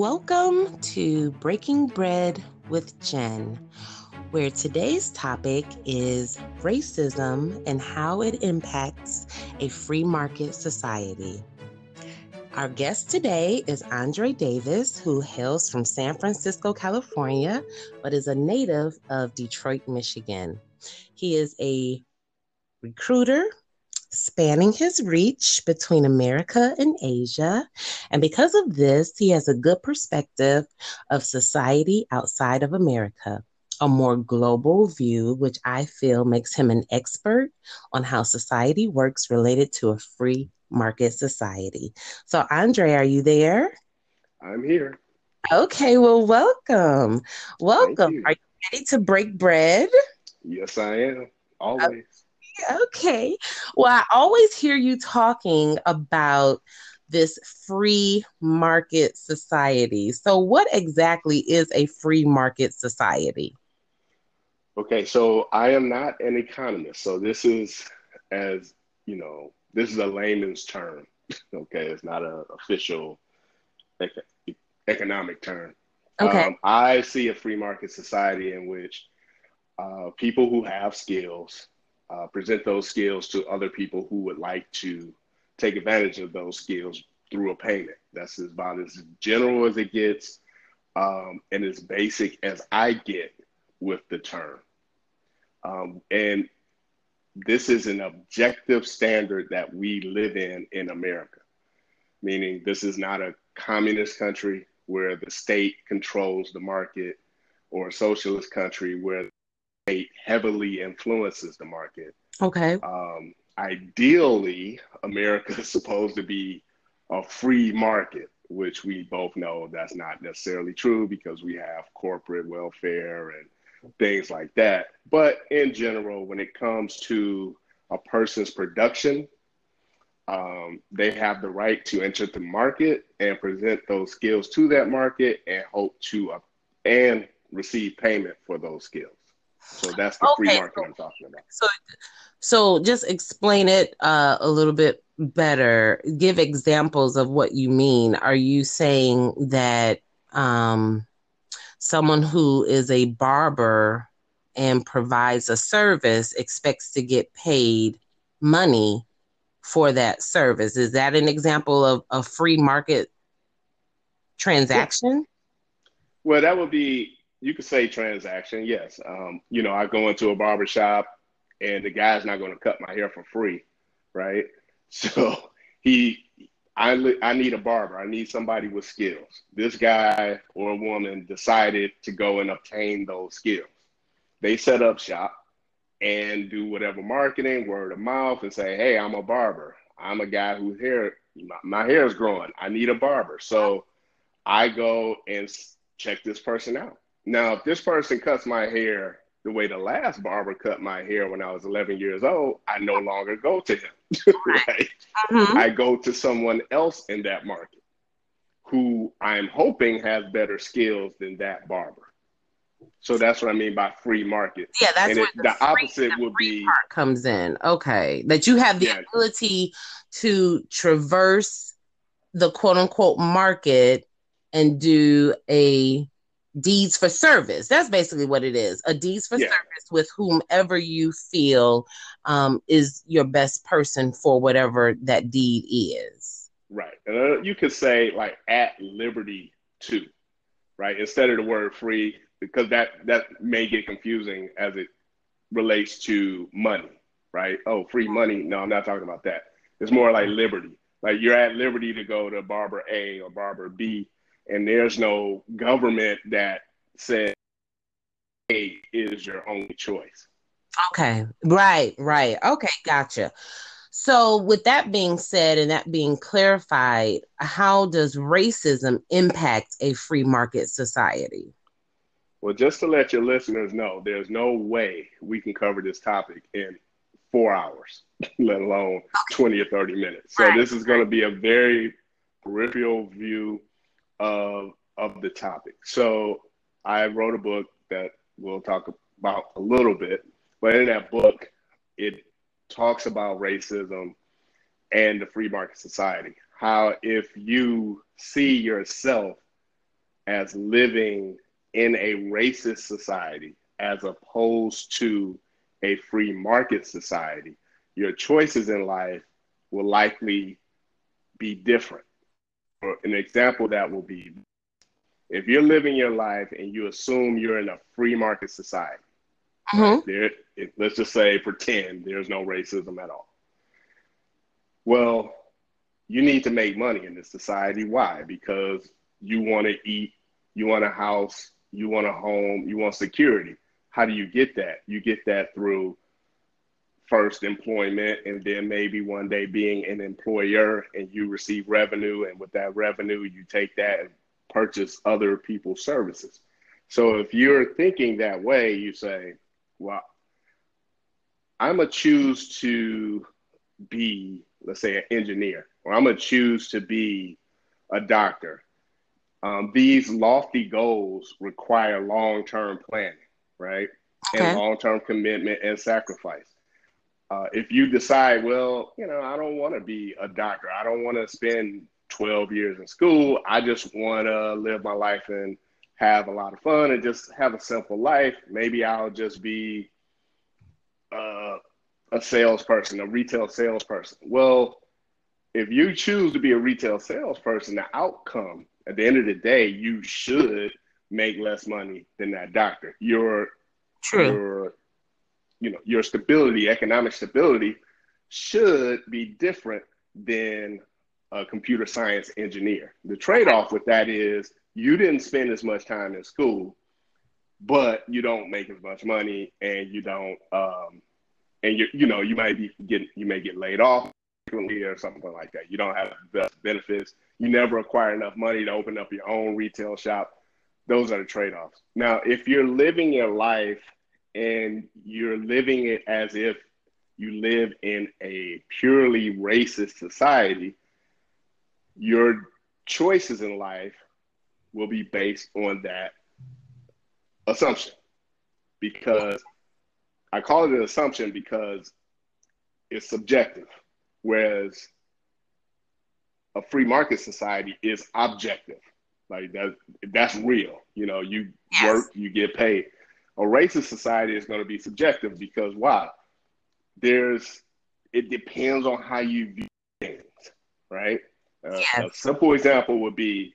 Welcome to Breaking Bread with Jenn, where today's topic is racism and how it impacts a free market society. Our guest today is Andre Davis, who hails from San Francisco, California, but is a native of Detroit, Michigan. He is a recruiter spanning his reach between America and Asia. And because of this, he has a good perspective of society outside of America, a more global view, which I feel makes him an expert on how society works related to a free market society. So, Andre, are you there? I'm here. Okay, well, welcome. Welcome. You. Are you ready to break bread? Yes, I am. Always okay. Well, I always hear you talking about this free market society. So, what exactly is a free market society? Okay, so I am not an economist. So, this is, as you know, this is a layman's term. Okay, it's not an official economic term. Okay. Um, I see a free market society in which uh, people who have skills uh, present those skills to other people who would like to take advantage of those skills through a payment. That's about as general as it gets um, and as basic as I get with the term. Um, and this is an objective standard that we live in in America, meaning this is not a communist country where the state controls the market or a socialist country where heavily influences the market. Okay. Um, ideally, America is supposed to be a free market, which we both know that's not necessarily true because we have corporate welfare and things like that. But in general, when it comes to a person's production, um, they have the right to enter the market and present those skills to that market and hope to uh, and receive payment for those skills. So that's the okay, free market so, I'm talking about. So, so just explain it uh, a little bit better. Give examples of what you mean. Are you saying that um, someone who is a barber and provides a service expects to get paid money for that service? Is that an example of a free market transaction? Well, that would be you could say transaction, yes. Um, you know, I go into a barber shop and the guy's not going to cut my hair for free, right? So he, I, I need a barber. I need somebody with skills. This guy or woman decided to go and obtain those skills. They set up shop and do whatever marketing, word of mouth, and say, "Hey, I'm a barber. I'm a guy whose hair, my, my hair is growing. I need a barber." So I go and check this person out now, if this person cuts my hair the way the last barber cut my hair when I was 11 years old, I no longer go to him. right? Mm-hmm. I go to someone else in that market who I'm hoping has better skills than that barber. So that's what I mean by free market. Yeah, that's and it, the, the free, opposite the would be comes in. Okay, that you have the yeah. ability to traverse the quote unquote market and do a deeds for service. That's basically what it is. A deeds for yeah. service with whomever you feel um, is your best person for whatever that deed is. Right. Uh, you could say like at liberty to, right? Instead of the word free, because that that may get confusing as it relates to money, right? Oh, free money. No, I'm not talking about that. It's more like liberty. Like you're at liberty to go to barber A or barber B and there's no government that says A is your only choice. Okay, right, right. Okay, gotcha. So, with that being said and that being clarified, how does racism impact a free market society? Well, just to let your listeners know, there's no way we can cover this topic in four hours, let alone okay. 20 or 30 minutes. So, right. this is going to be a very peripheral view of of the topic. So I wrote a book that we'll talk about a little bit, but in that book, it talks about racism and the free market society. How if you see yourself as living in a racist society as opposed to a free market society, your choices in life will likely be different. For an example that will be if you're living your life and you assume you're in a free market society, mm-hmm. there, let's just say pretend there's no racism at all. Well, you need to make money in this society. Why? Because you want to eat, you want a house, you want a home, you want security. How do you get that? You get that through first employment and then maybe one day being an employer and you receive revenue and with that revenue you take that and purchase other people's services. So if you're thinking that way, you say, well, I'm going to choose to be, let's say, an engineer, or I'm going to choose to be a doctor. Um, these lofty goals require long term planning, right? Okay. And long term commitment and sacrifice. Uh, if you decide, well, you know, I don't want to be a doctor, I don't want to spend 12 years in school. I just want to live my life and have a lot of fun and just have a simple life. Maybe I'll just be uh, a salesperson, a retail salesperson. Well, if you choose to be a retail salesperson, the outcome at the end of the day, you should make less money than that doctor. Your, True. your, you know, your stability, economic stability, should be different than a computer science engineer. The trade off with that is you didn't spend as much time in school, but you don't make as much money and you don't, um, and you you know you might be getting you may get laid off frequently or something like that. You don't have the benefits. You never acquire enough money to open up your own retail shop. Those are the trade offs. Now, if you're living your life and you're living it as if you live in a purely racist society, your choices in life will be based on that assumption. Because I call it an assumption because it's subjective, whereas a free market society is objective. Like that, that's real. You know, you yes. work, you get paid. A racist society is going to be subjective because why? There's, it depends on how you view things, right? Uh, yes. A simple example would be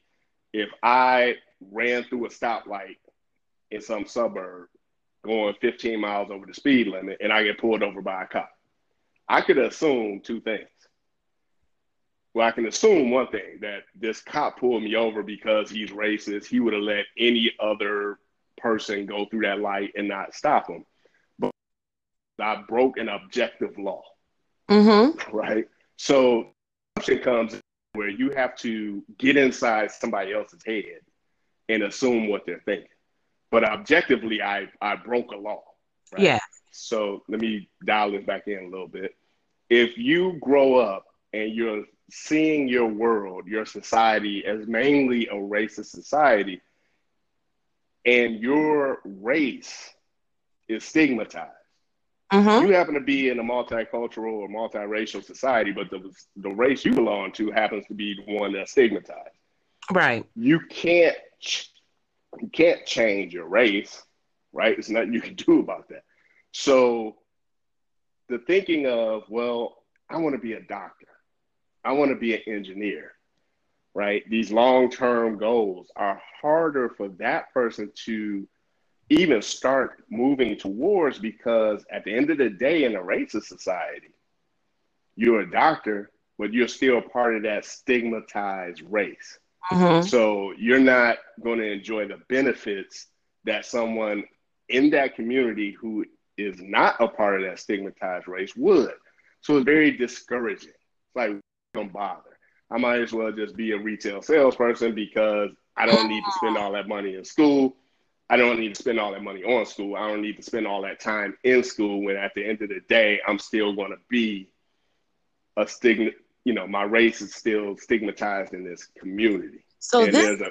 if I ran through a stoplight in some suburb going 15 miles over the speed limit and I get pulled over by a cop. I could assume two things. Well, I can assume one thing that this cop pulled me over because he's racist. He would have let any other person go through that light and not stop them. But I broke an objective law. Mm-hmm. Right. So option comes where you have to get inside somebody else's head and assume what they're thinking. But objectively, I I broke a law. Right? Yeah. So let me dial this back in a little bit. If you grow up and you're seeing your world, your society as mainly a racist society, and your race is stigmatized, Mm-hmm. You happen to be in a multicultural or multiracial society, but the the race you belong to happens to be the one that's stigmatized. Right. You can't you can't change your race, right? There's nothing you can do about that. So the thinking of, well, I want to be a doctor. I want to be an engineer, right? These long-term goals are harder for that person to even start moving towards because at the end of the day in a racist society you're a doctor but you're still part of that stigmatized race mm-hmm. so you're not going to enjoy the benefits that someone in that community who is not a part of that stigmatized race would so it's very discouraging it's like don't bother i might as well just be a retail salesperson because i don't need to spend all that money in school I don't need to spend all that money on school. I don't need to spend all that time in school when at the end of the day, I'm still going to be a stigma, you know, my race is still stigmatized in this community. So this, a,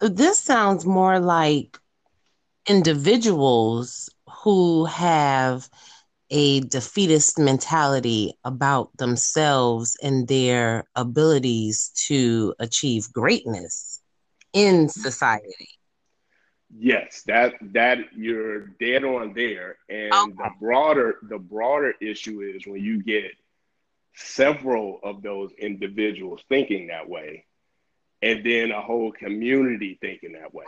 sounds, this sounds more like individuals who have a defeatist mentality about themselves and their abilities to achieve greatness. in society. Yes, that that you're dead on there. And okay. the broader the broader issue is when you get several of those individuals thinking that way, and then a whole community thinking that way.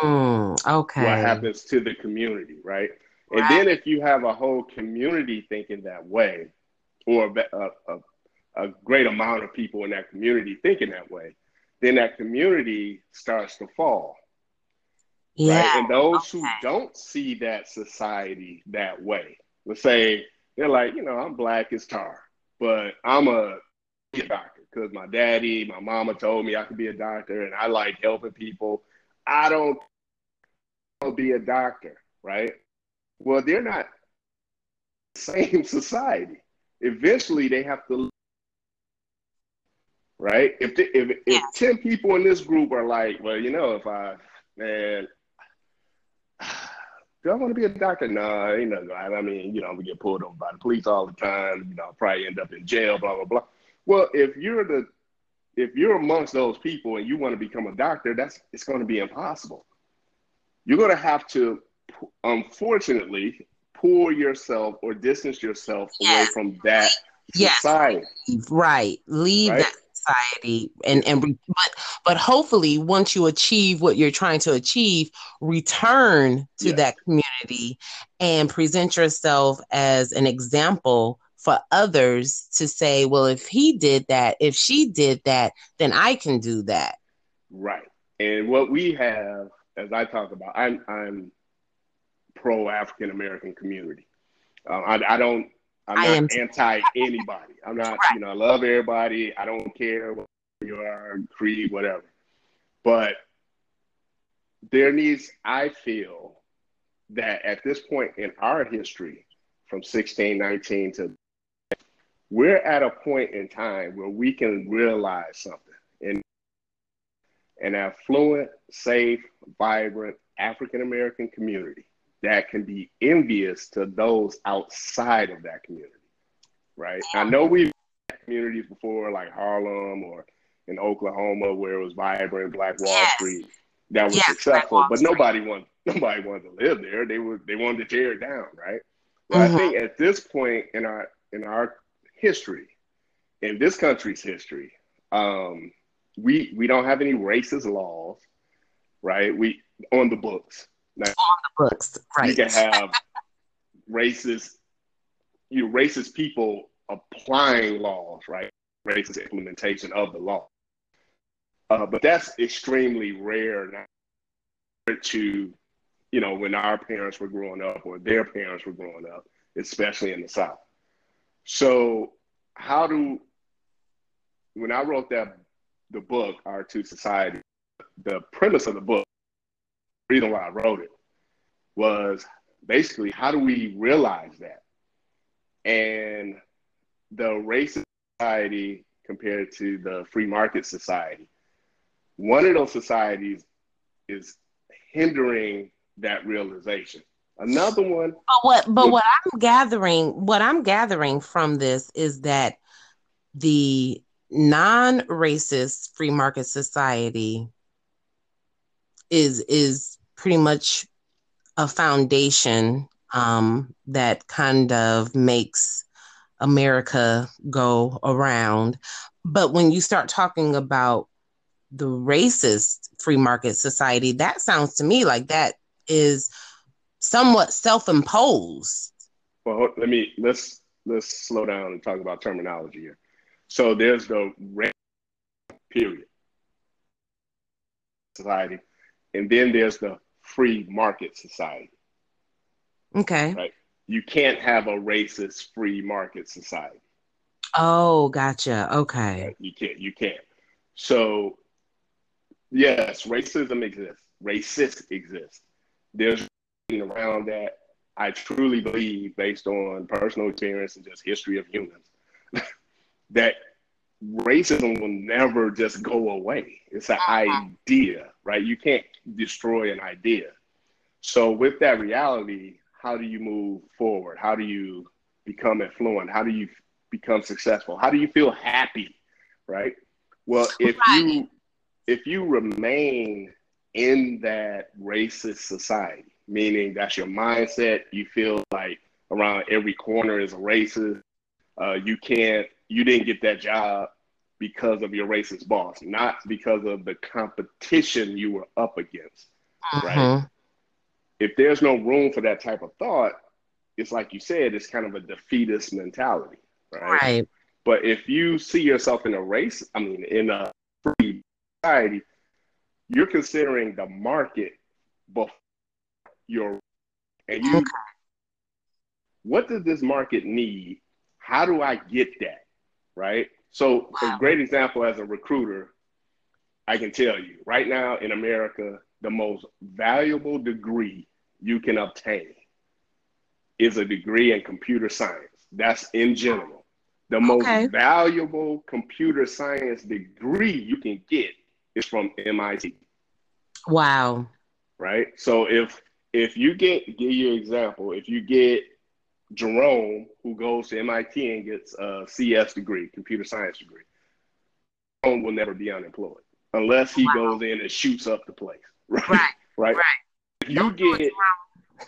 Mm, okay. What happens to the community, right? Right? And then if you have a whole community thinking that way, or a, a, a great amount of people in that community thinking that way, then that community starts to fall. Yeah. Right? And those okay. who don't see that society that way, let's say they're like, you know, I'm black as tar, but I'm a doctor because my daddy, my mama told me I could be a doctor and I like helping people. I don't want to be a doctor, right? Well, they're not the same society. Eventually, they have to, right? If the, if if ten people in this group are like, well, you know, if I man, do I want to be a doctor? No, nah, ain't nothing. I mean, you know, I'm get pulled over by the police all the time. You know, I'll probably end up in jail. Blah blah blah. Well, if you're the if you're amongst those people and you want to become a doctor, that's it's going to be impossible. You're going to have to, unfortunately, pull yourself or distance yourself yes. away from that yes. society. Right. Leave right? that society and and but but hopefully once you achieve what you're trying to achieve return to yes. that community and present yourself as an example for others to say, well, if he did that, if she did that, then I can do that. Right. And what we have, as I talk about, I'm I'm pro African American community. Uh, I, I, don't. I'm not anti anybody. I'm not. You know, I love everybody. I don't care what you are, creed, whatever. But there needs, I feel, that at this point in our history, from 1619 to we're at a point in time where we can realize something. And an affluent, safe, vibrant African American community that can be envious to those outside of that community, right? I know we've had communities before, like Harlem or in Oklahoma, where it was vibrant, Black Wall yes. Street, that was yes, successful, but nobody wanted nobody wanted to live there. They were they wanted to tear it down, right? But mm-hmm. I think at this point in our in our history, in this country's history, um, we we don't have any racist laws, right? We on the books. Now, on the books, right? You can have racist, you know, racist people applying laws, right? Racist implementation of the law. Uh, but that's extremely rare now to, you know, when our parents were growing up or their parents were growing up, especially in the South. So how do when I wrote that the book, Our Two Societies, the premise of the book, reason why I wrote it was basically how do we realize that? And the racist society compared to the free market society, one of those societies is hindering that realization. Another one. But what? But what I'm gathering, what I'm gathering from this is that the non-racist free market society is is pretty much a foundation um, that kind of makes America go around. But when you start talking about the racist free market society, that sounds to me like that is somewhat self-imposed. Well, let me let's let's slow down and talk about terminology here. So there's the period society, and then there's the free market society. Okay. Right. You can't have a racist free market society. Oh, gotcha. Okay. Right? You can't. You can't. So, yes, racism exists. Racist exists. There's around that, I truly believe, based on personal experience and just history of humans, that racism will never just go away. It's an uh-huh. idea, right? You can't destroy an idea. So, with that reality, how do you move forward? How do you become affluent? How do you become successful? How do you feel happy, right? Well, if right. you if you remain in that racist society, meaning that's your mindset, you feel like around every corner is a racist. Uh, you can't, you didn't get that job because of your racist boss, not because of the competition you were up against, uh-huh. right? If there's no room for that type of thought, it's like you said, it's kind of a defeatist mentality, right? Right. But if you see yourself in a race, I mean, in a free society, you're considering the market before your and you. Okay. What does this market need? How do I get that? Right. So wow. a great example as a recruiter, I can tell you right now in America, the most valuable degree you can obtain is a degree in computer science. That's in general. The most okay. valuable computer science degree you can get is from MIT. Wow. Right? So if if you get give you an example, if you get Jerome who goes to MIT and gets a CS degree, computer science degree, Jerome will never be unemployed unless he wow. goes in and shoots up the place. Right. Right. Right. right. If you Don't get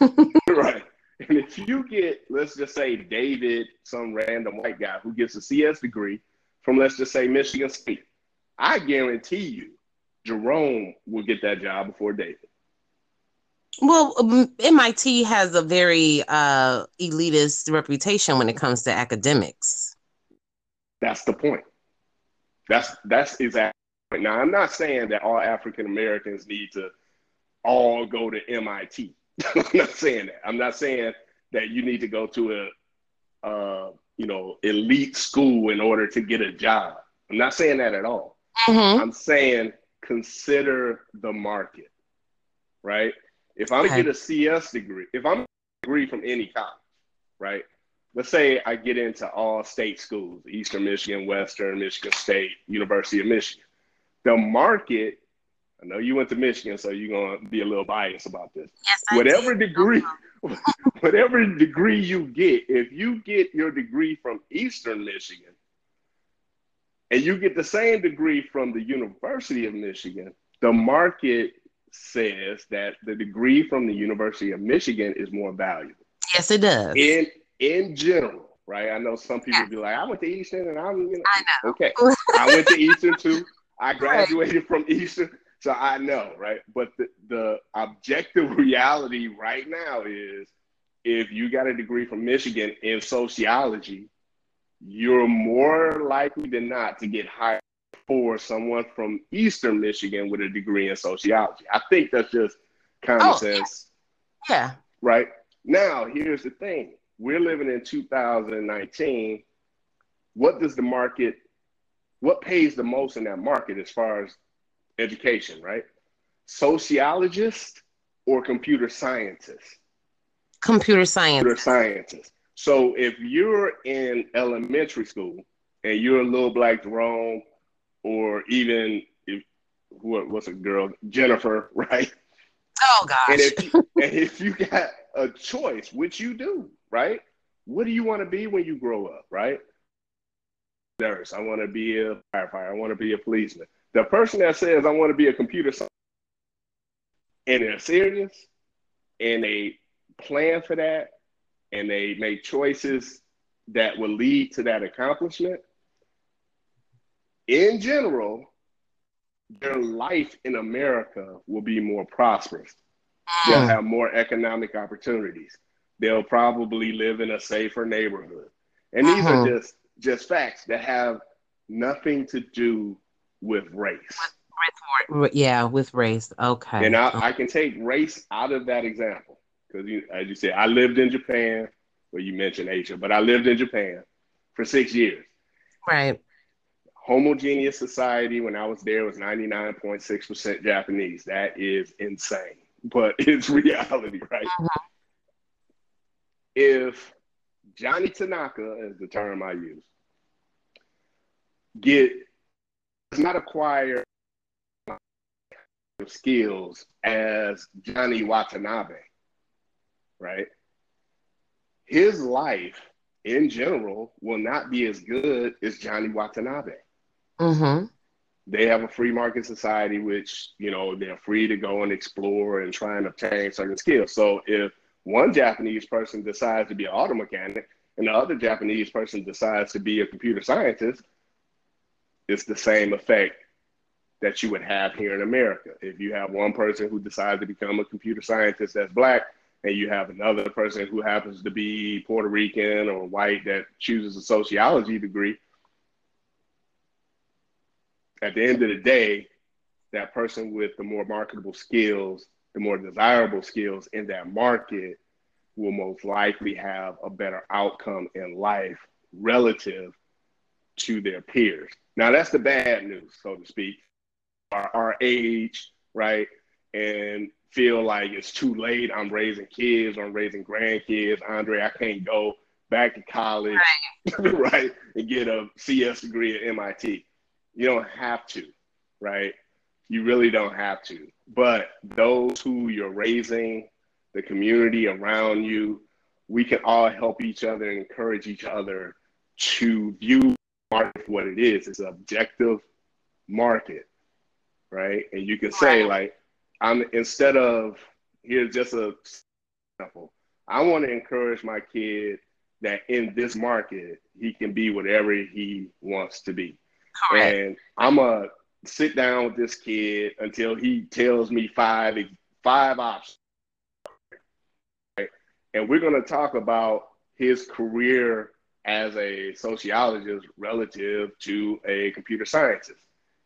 right. And if you get, let's just say David, some random white guy who gets a CS degree from let's just say Michigan State, I guarantee you Jerome will get that job before David. Well, MIT has a very uh, elitist reputation when it comes to academics. That's the point. That's that's exactly. Now, I'm not saying that all African Americans need to all go to MIT. I'm not saying that. I'm not saying that you need to go to a, uh, you know, elite school in order to get a job. I'm not saying that at all. Mm-hmm. I'm saying consider the market, right? If I'm okay. get a CS degree, if I'm a degree from any college, right? Let's say I get into all state schools, Eastern Michigan, Western Michigan State, University of Michigan. The market, I know you went to Michigan, so you're gonna be a little biased about this. Yes, whatever did. degree, whatever degree you get, if you get your degree from Eastern Michigan, and you get the same degree from the University of Michigan, the market says that the degree from the University of Michigan is more valuable. Yes, it does. In in general, right? I know some people yeah. be like, I went to Eastern and I'm you know, I know. Okay. I went to Eastern too. I graduated right. from Eastern. So I know, right? But the, the objective reality right now is if you got a degree from Michigan in sociology, you're more likely than not to get hired for someone from Eastern Michigan with a degree in sociology. I think that's just common oh, sense. Yeah. Right. Now, here's the thing we're living in 2019. What does the market, what pays the most in that market as far as education, right? Sociologist or computer scientist? Computer science. Computer scientist. So if you're in elementary school and you're a little black Jerome, or even if what what's a girl Jennifer, right? Oh gosh. And if you, and if you got a choice, which you do, right? What do you want to be when you grow up, right? Nurse. I want to be a firefighter. I want to be a policeman. The person that says I want to be a computer scientist and they're serious and they plan for that and they make choices that will lead to that accomplishment, in general, their life in America will be more prosperous. They'll hmm. have more economic opportunities. They'll probably live in a safer neighborhood. And these uh-huh. are just just facts that have nothing to do with race. With, with, yeah, with race. Okay. And I, okay. I can take race out of that example because, you, as you said, I lived in Japan. Well, you mentioned Asia, but I lived in Japan for six years. Right homogeneous society when I was there was 99.6% Japanese. That is insane, but it's reality, right? Uh-huh. If Johnny Tanaka is the term I use, get does not acquire skills as Johnny Watanabe, right? His life in general will not be as good as Johnny Watanabe. Mm-hmm. they have a free market society, which you know they're free to go and explore and try and obtain certain skills. So if one Japanese person decides to be an auto mechanic and the other Japanese person decides to be a computer scientist, it's the same effect that you would have here in America. If you have one person who decides to become a computer scientist that's black, and you have another person who happens to be Puerto Rican or white that chooses a sociology degree, at the end of the day, that person with the more marketable skills, the more desirable skills in that market will most likely have a better outcome in life relative to their peers. Now, that's the bad news, so to speak. Our, our age, right? And feel like it's too late. I'm raising kids, I'm raising grandkids. Andre, I can't go back to college, right? right? And get a CS degree at MIT. You don't have to, right? You really don't have to. But those who you're raising, the community around you, we can all help each other and encourage each other to view market for what it is. It's an objective market, right? And you can say like, I'm instead of here's just a example. I want to encourage my kid that in this market he can be whatever he wants to be. Correct. And I'm gonna sit down with this kid until he tells me five five options. Right? And we're gonna talk about his career as a sociologist relative to a computer scientist.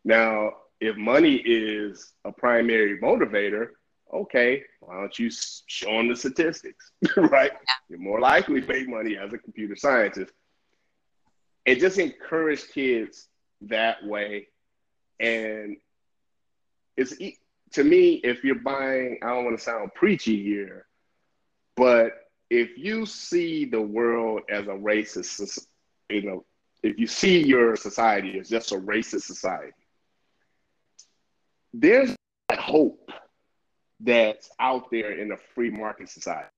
Now, if money is a primary motivator, okay, why don't you show them the statistics, right? You're more likely to make money as a computer scientist. And just encourage kids that way. And it's to me, if you're buying, I don't want to sound preachy here, but if you see the world as a racist, you know, if you see your society as just a racist society, there's hope that's out there in a free market society.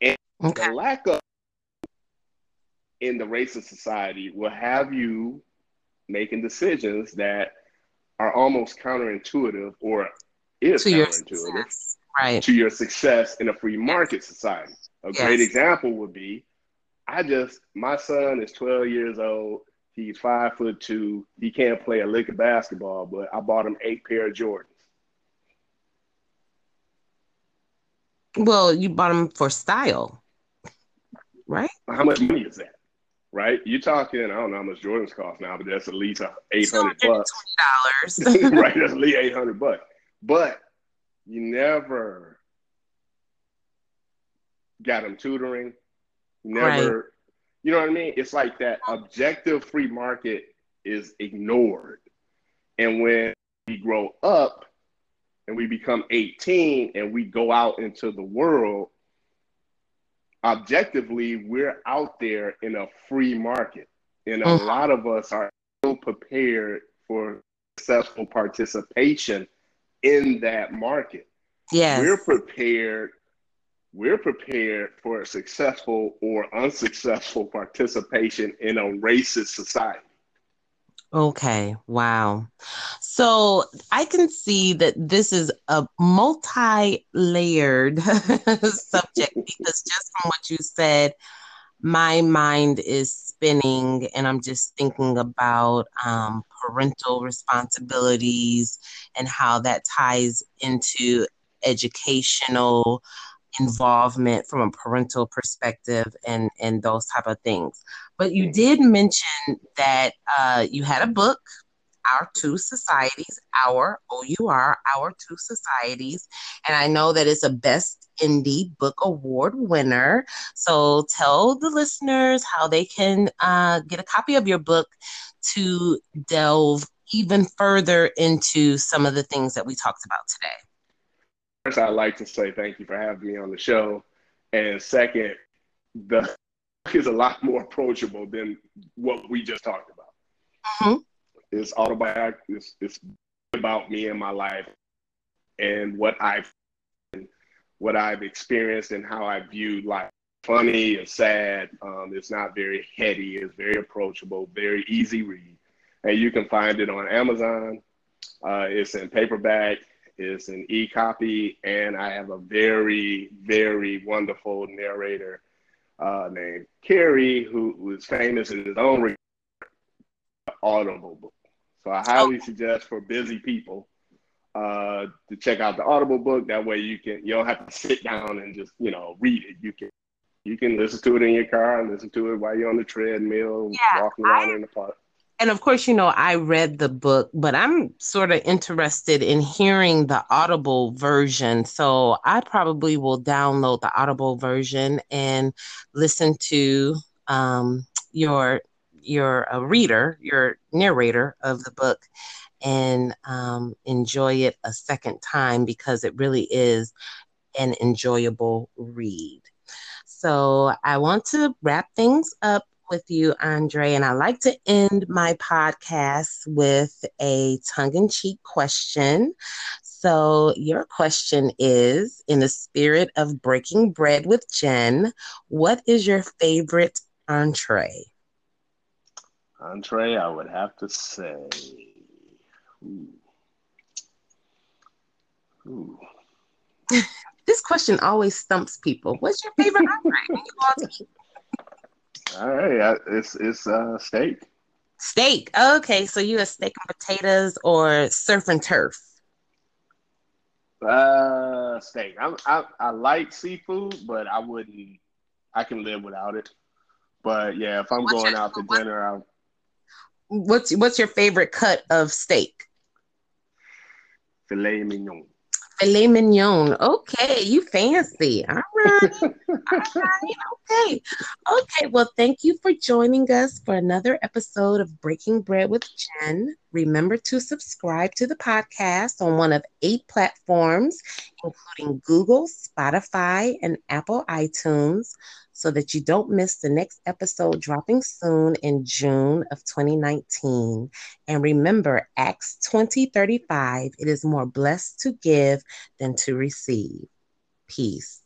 And okay. the lack of in the racist society will have you making decisions that are almost counterintuitive or is to counterintuitive right. to your success in a free market society. A yes. great example would be I just my son is 12 years old. He's five foot two. He can't play a lick of basketball, but I bought him eight pair of Jordans. Well, you bought them for style, right? How much money is that? Right? You're talking, I don't know how much Jordans cost now, but that's at least eight hundred bucks. Dollars. right, that's at least eight hundred bucks. But you never got him tutoring. Never, right. you know what I mean? It's like that objective free market is ignored. And when we grow up and we become 18 and we go out into the world, objectively, we're out there in a free market. And a mm-hmm. lot of us are ill prepared for successful participation in that market. Yes. We're prepared. We're prepared for a successful or unsuccessful participation in a racist society. Okay, wow. So I can see that this is a multi layered subject because just from what you said, my mind is spinning and I'm just thinking about um, parental responsibilities and how that ties into educational involvement from a parental perspective and and those type of things. But you did mention that uh, you had a book our two societies our our our two societies and i know that it's a best indie book award winner so tell the listeners how they can uh, get a copy of your book to delve even further into some of the things that we talked about today First, I'd like to say thank you for having me on the show. And second, the book is a lot more approachable than what we just talked about. Mm-hmm. It's autobiographical. It's, it's about me and my life and what I've what I've experienced and how I viewed life. Funny and sad. Um, it's not very heady. It's very approachable. Very easy read. and you can find it on Amazon. Uh, it's in paperback, it's an e copy, and I have a very, very wonderful narrator uh, named Kerry who was famous in his own Audible book. So I highly suggest for busy people uh, to check out the Audible book. That way you can you don't have to sit down and just you know read it. You can you can listen to it in your car and listen to it while you're on the treadmill, yeah, walking around I, in the park. And of course, you know, I read the book, but I'm sort of interested in hearing the Audible version. So I probably will download the Audible version and listen to um, your your a reader, you're narrator of the book, and um, enjoy it a second time because it really is an enjoyable read. So I want to wrap things up with you, Andre, and I like to end my podcast with a tongue in cheek question. So, your question is In the spirit of breaking bread with Jenn, what is your favorite entree? Entree, I would have to say. Ooh. Ooh. this question always stumps people. What's your favorite entree? All right, it's it's uh, steak. Steak. Okay, so you a steak and potatoes or surf and turf? Uh, steak. I'm, I I like seafood, but I wouldn't. I can live without it. But yeah, if I'm what's going out to dinner, I'll. What's what's your favorite cut of steak? Filet mignon. Filet mignon. Okay, you fancy. All right. All right. Okay. Okay. Well, thank you for joining us for another episode of Breaking Bread with Jenn. Remember to subscribe to the podcast on one of eight platforms, including Google, Spotify, and Apple iTunes so that you don't miss the next episode dropping soon in June of 2019. And remember, Acts 20 35, it is more blessed to give than to receive. Peace.